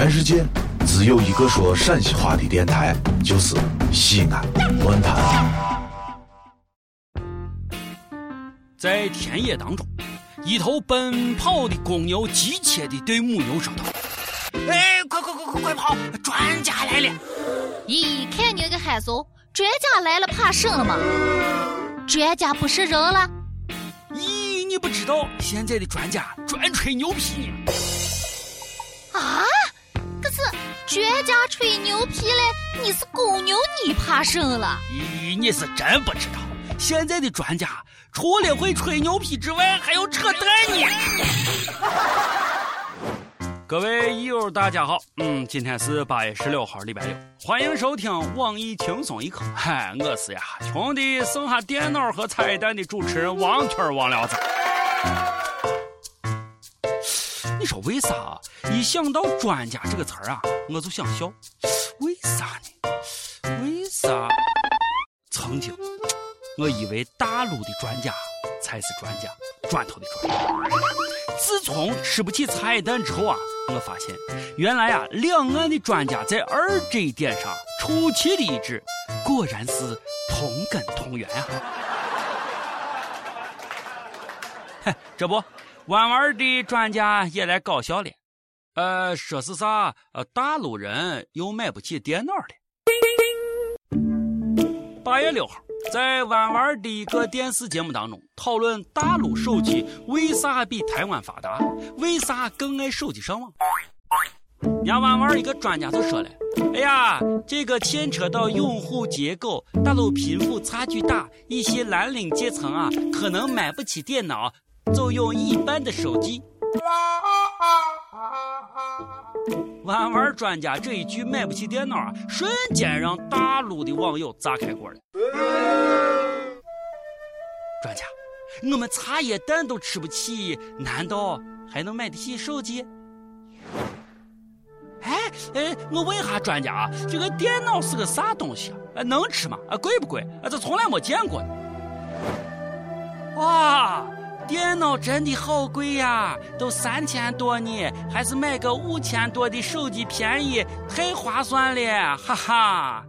全世界只有一个说陕西话的电台，就是西安论坛。在田野当中，一头奔跑的公牛急切地对母牛说道：“哎，快快快快快跑！专家来了！”咦，看你那个憨怂，专家来了，怕什么？专家不是人了？咦，你不知道现在的专家专吹牛皮呢？啊？可是专家吹牛皮嘞，你是公牛，你怕什了？咦，你是真不知道，现在的专家除了会吹牛皮之外，还要扯淡呢。各位益友，大家好，嗯，今天是八月十六号，礼拜六，欢迎收听网易轻松一刻。嗨，我是呀，穷的剩下电脑和彩蛋的主持人王圈王聊子。你说为啥一想到“专家”这个词儿啊，我就想笑？为啥呢？为啥？曾经我以为大陆的专家才是专家，砖头的砖。自从吃不起彩蛋之后啊，我发现原来啊，两岸的专家在二这一点上出奇的一致，果然是同根同源啊！嘿，这不。弯弯的专家也来搞笑了，呃，说是啥？呃，大陆人又买不起电脑了。八月六号，在弯弯的一个电视节目当中，讨论大陆手机为啥比台湾发达，为啥更爱手机上网。家弯弯一个专家就说了：“哎呀，这个牵扯到用户结构，大陆贫富差距大，一些蓝领阶层啊，可能买不起电脑。”就用一般的手机。玩玩专家这一句买不起电脑啊，瞬间让大陆的网友炸开锅了。专家，我们茶叶蛋都吃不起，难道还能买得起手机？哎哎，我问一下专家啊，这个电脑是个啥东西啊？能吃吗？啊，贵不贵？啊，这从来没见过呢。哇！电脑真的好贵呀，都三千多呢，还是买个五千多的手机便宜，太划算了，哈哈。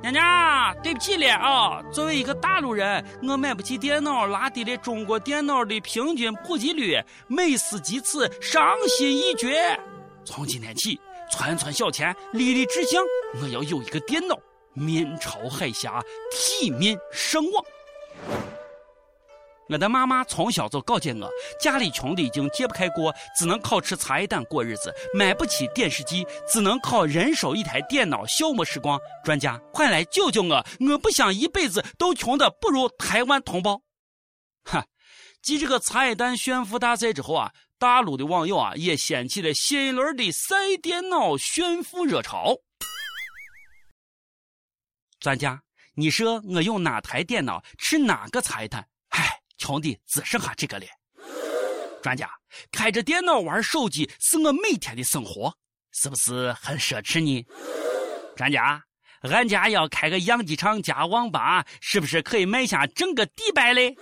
娘娘，对不起了啊，作为一个大陆人，我买不起电脑，拉低了中国电脑的平均普及率，美思及此，伤心欲绝。从今天起，存存小钱，立立志向，我要有一个电脑，面朝海峡，体面胜网。我的妈妈从小就告诫我，家里穷的已经揭不开锅，只能靠吃茶叶蛋过日子；买不起电视机，只能靠人手一台电脑消磨时光。专家，快来救救我！我不想一辈子都穷的不如台湾同胞。哈，继这个茶叶蛋炫富大赛之后啊，大陆的网友啊也掀起了新一轮的晒电脑炫富热潮。专家，你说我用哪台电脑吃哪个茶叶蛋？穷的只剩下这个了。专家，开着电脑玩手机是我每天的生活，是不是很奢侈呢？专家，俺家要开个养鸡场加网吧，是不是可以买下整个迪拜嘞？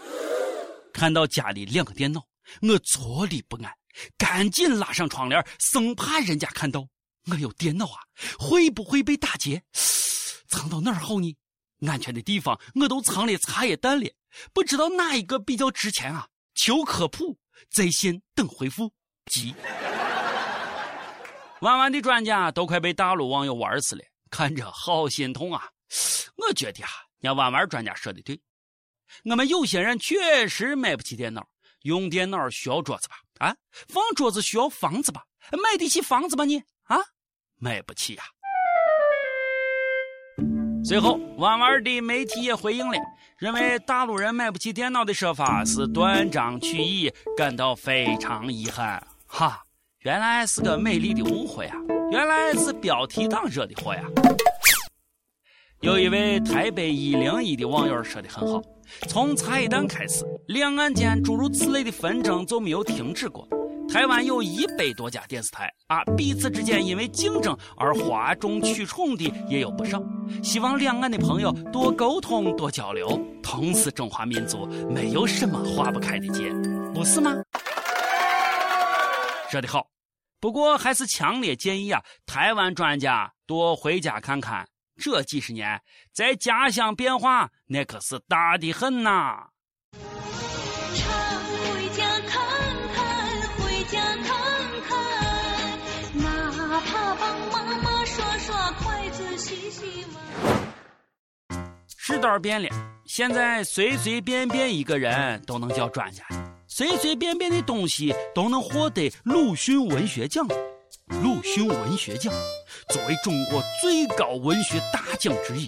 看到家里两个电脑，我坐立不安，赶紧拉上窗帘，生怕人家看到我有电脑啊，会不会被打劫？藏到哪儿好呢？安全的地方我都藏了茶叶蛋了。不知道哪一个比较值钱啊？求科普，在线等回复。急。玩玩的专家都快被大陆网友玩死了，看着好心痛啊！我觉得啊，人玩玩专家说的对，我们有些人确实买不起电脑，用电脑需要桌子吧？啊，放桌子需要房子吧？买得起房子吗你？啊，买不起呀。随后，玩玩的媒体也回应了，认为大陆人买不起电脑的说法是断章取义，感到非常遗憾。哈，原来是个美丽的误会啊！原来是标题党惹的祸呀！有一位台北一零一的网友说的很好：从茶叶蛋开始，两岸间诸如此类的纷争就没有停止过。台湾有一百多家电视台啊，彼此之间因为竞争而哗众取宠的也有不少。希望两岸的朋友多沟通、多交流，同是中华民族，没有什么划不开的结，不是吗？说得好，不过还是强烈建议啊，台湾专家多回家看看。这几十年，在家乡变化那可是大的很呐。世道变了，现在随随便便一个人都能叫专家，随随便便的东西都能获得鲁迅文学奖。鲁迅文学奖作为中国最高文学大奖之一，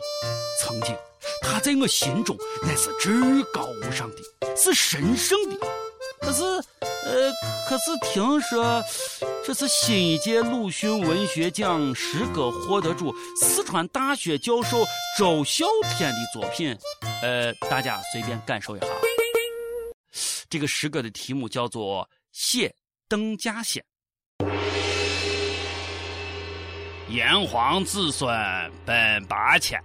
曾经他在我心中那是至高无上的，是神圣的。可是，呃，可是听说这是新一届鲁迅文学奖诗歌获得主四川大学教授周孝天的作品，呃，大家随便感受一下。这个诗歌的题目叫做《写邓稼先》。炎黄子孙奔八千，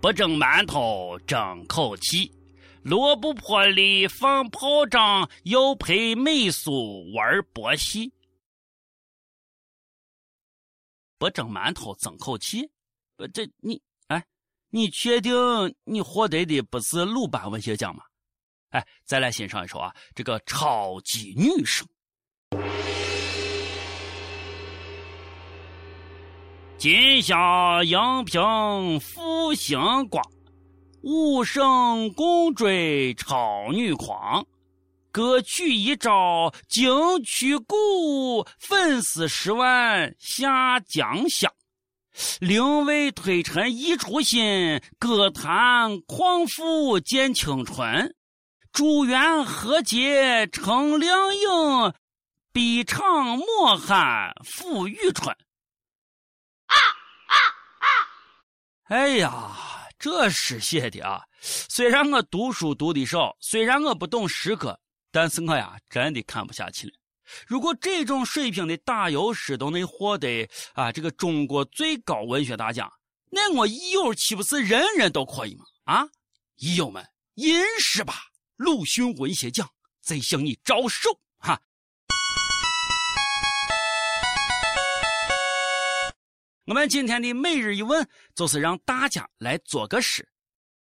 不蒸馒头争口气，萝卜坡里放炮仗，要陪美苏玩儿博戏。不蒸馒头争口气，不这你哎，你确定你获得的不是鲁班文学奖吗？哎，再来欣赏一首啊，这个超级女声。金宵荧屏复星光，武圣共追超女狂。歌曲一招惊曲鼓，粉丝十万下江乡。另为推陈一出新，歌坛狂富见青春。祝愿贺节成亮影，碧场莫罕抚玉春。哎呀，这诗写的啊！虽然我读书读的少，虽然我不懂诗歌，但是我呀真的看不下去了。如果这种水平的打油诗都能获得啊这个中国最高文学大奖，那我益友岂不是人人都可以吗？啊，益友们，吟诗吧！鲁迅文学奖在向你招手我们今天的每日一问就是让大家来做个诗，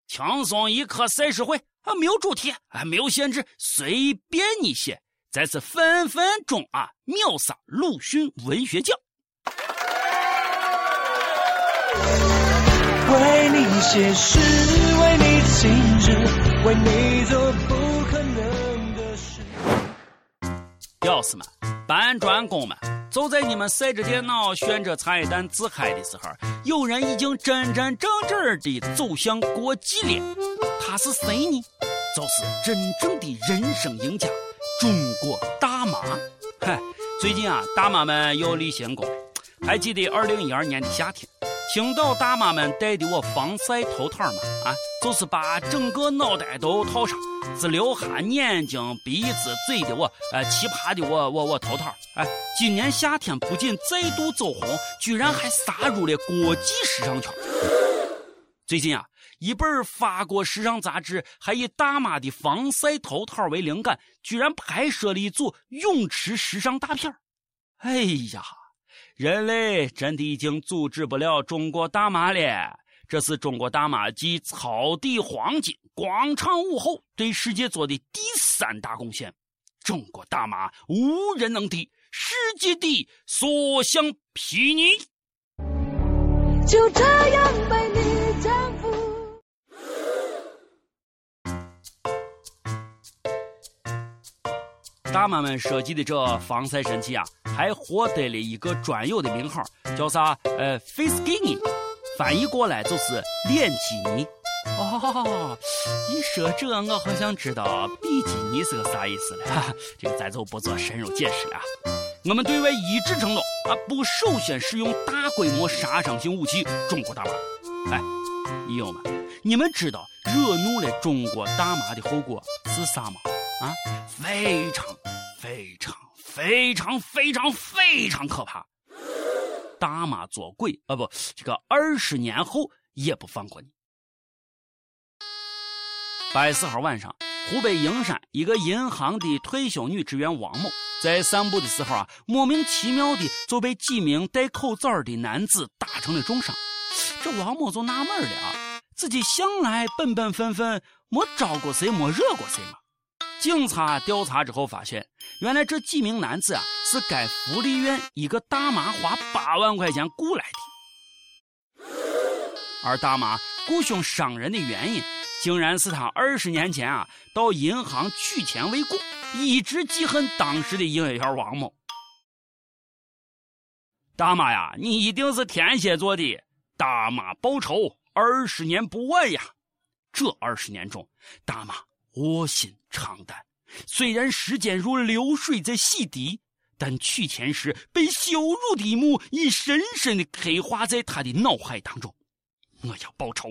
轻松一刻赛诗会啊，没有主题啊，没有限制，随便你写，咱是分分钟啊秒杀鲁迅文学奖。为你写诗，为你静止，为你做不可能的事。屌丝们，搬砖工们。就在你们晒着电脑、炫着茶叶蛋自嗨的时候，有人已经真真正正的走向国际了。他是谁呢？就是真正的人生赢家——中国大妈。嗨，最近啊，大妈们又立新功。还记得二零一二年的夏天？青岛大妈们戴的我防晒头套嘛，啊，就是把整个脑袋都套上，只留下眼睛、鼻子、嘴的我，呃，奇葩的我我我头套。哎，今年夏天不仅再度走红，居然还杀入了国际时尚圈。最近啊，一本法国时尚杂志还以大妈的防晒头套为灵感，居然拍摄了一组泳池时尚大片哎呀！人类真的已经阻止不了中国大妈了。这是中国大妈继草地黄金、广场舞后对世界做的第三大贡献。中国大妈无人能敌，世界第，所向披靡。就这样被你大妈们设计的这防晒神器啊！还获得了一个专有的名号，叫啥？呃，face skin，翻译过来就是脸基尼。哦，一说这，我好像知道比基尼是个啥意思了。哈哈，这个咱就不做深入解释了。我们对外一致承诺啊，不首先使用大规模杀伤性武器。中国大妈，哎，友友们，你们知道惹怒了中国大妈的后果是啥吗？啊，非常非常。非常非常非常可怕，大妈做鬼啊！不，这个二十年后也不放过你。八月四号晚上，湖北营山一个银行的退休女职员王某在散步的时候啊，莫名其妙的就被几名戴口罩的男子打成了重伤。这王某就纳闷了啊，自己向来本本分分，没招过谁，没惹过谁嘛。警察调查之后发现，原来这几名男子啊，是该福利院一个大妈花八万块钱雇来的。而大妈雇凶伤人的原因，竟然是她二十年前啊到银行取钱未果，一直记恨当时的营业员王某。大妈呀，你一定是天蝎座的，大妈报仇二十年不晚呀！这二十年中，大妈卧薪尝胆，虽然时间如流水在洗涤，但取钱时被羞辱的一幕已深深的刻画在他的脑海当中。我要报仇！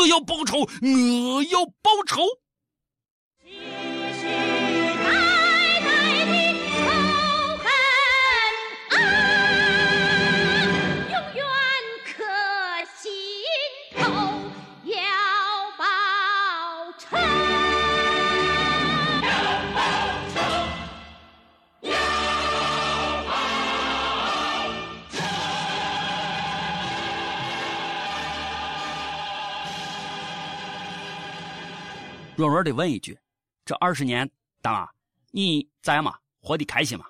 我要报仇！我要报仇！弱弱的问一句：“这二十年，大妈，你在吗？活得开心吗？”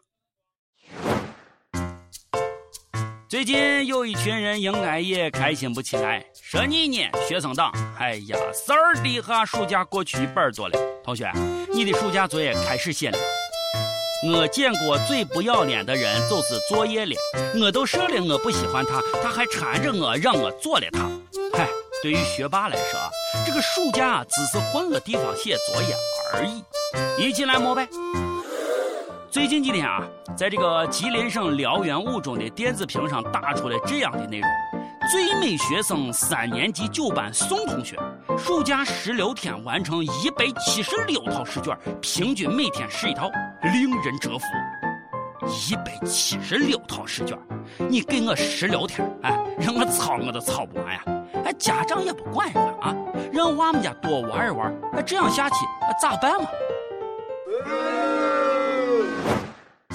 最近有一群人应该也开心不起来，说你呢，学生党。哎呀，事儿的哈暑假过去一半多了，同学，你的暑假作业开始写了？我见过最不要脸的人就是作业了，我都说了我不喜欢他，他还缠着我让我做了他。嗨，对于学霸来说，这个暑假只是换个地方写作业而已。一起来摸呗。最近几天啊，在这个吉林省辽源五中的电子屏上打出了这样的内容：最美学生三年级九班宋同学，暑假十六天完成一百七十六套试卷，平均每天试一套，令人折服。一百七十六套试卷，你给我十六天，哎，让我抄我都抄不完呀！哎，家长也不管人家啊，让娃们家多玩一玩，哎，这样下去咋办嘛？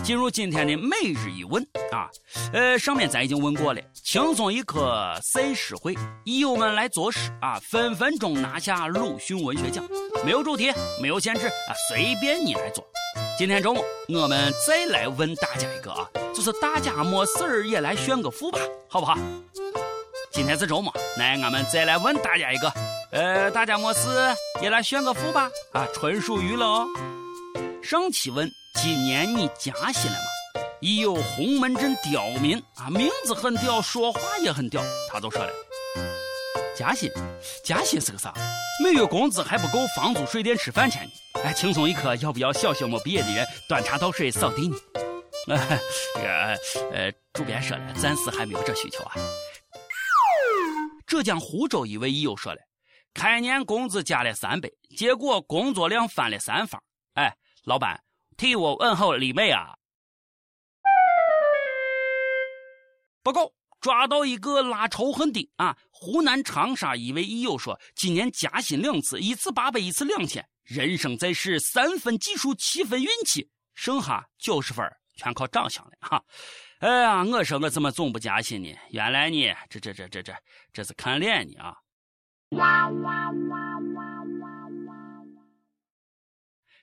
进入今天的每日一问啊，呃，上面咱已经问过了，轻松一刻赛诗会，益友们来作诗啊，分分钟拿下鲁迅文学奖，没有主题，没有限制啊，随便你来做。今天中午我们再来问大家一个啊，就是大家没事儿也来炫个富吧，好不好？今天是周末，来俺们再来问大家一个，呃，大家没事也来炫个富吧，啊，纯属娱乐哦。上期问今年你加薪了吗？已有洪门镇刁民啊，名字很屌，说话也很屌，他就说了，加薪，加薪是个啥？每月工资还不够房租、水电、吃饭钱呢。哎，轻松一刻，要不要小学没毕业的人端茶倒水扫地呢？这个呃，主编说了，暂时还没有这需求啊。浙江湖州一位益友说了，开年工资加了三倍，结果工作量翻了三番。哎，老板，替我问候李妹啊！报告，抓到一个拉仇恨的啊！湖南长沙一位益友说，今年加薪两次，一次八百，一次两千。人生在世，三分技术，七分运气，剩下九十分全靠长相了哈。哎呀，我说我怎么总不加薪呢？原来呢，这这这这这这是看脸呢啊！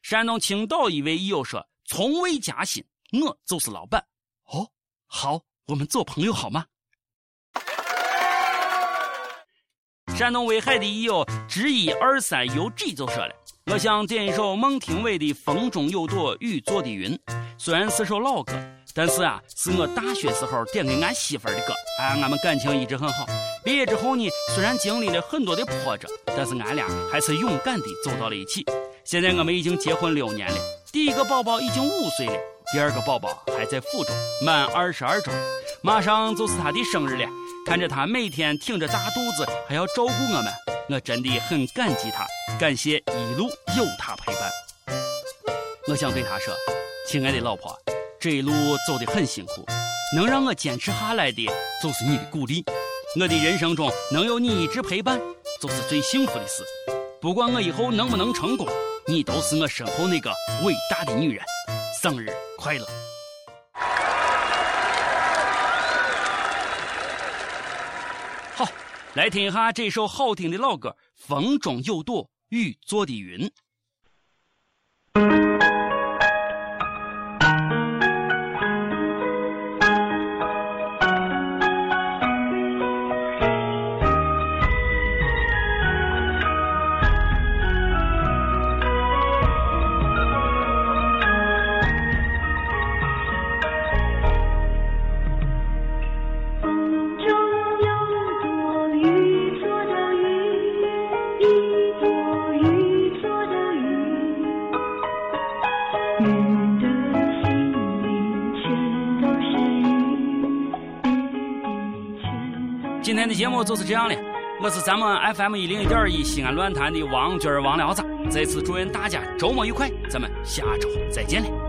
山东青岛一位益友说：“从未加薪，我就是老板。”哦，好，我们做朋友好吗？山东威海的益友知一二三 UG 就说了：“我想点一首孟庭苇的《风中有朵雨做的云》，虽然是首老歌，但是啊，是我大学时候点给俺媳妇儿的歌。啊，俺们感情一直很好。毕业之后呢，虽然经历了很多的波折，但是俺俩还是勇敢的走到了一起。现在我们已经结婚六年了，第一个宝宝已经五岁了，第二个宝宝还在腹中，满二十二周，马上就是他的生日了。看着他每天挺着大肚子还要照顾我们，我真的很感激他，感谢一路有他陪伴。我想对他说：“亲爱的老婆，这一路走得很辛苦，能让我坚持下来的就是你的鼓励。我的人生中能有你一直陪伴，就是最幸福的事。不管我以后能不能成功，你都是我身后那个伟大的女人。生日快乐。好，来听一下这首好听的老歌《风中有朵雨做的云》。就是这样了，我是咱们 FM 一零一点一西安论坛的王军王聊子，在此祝愿大家周末愉快，咱们下周再见了。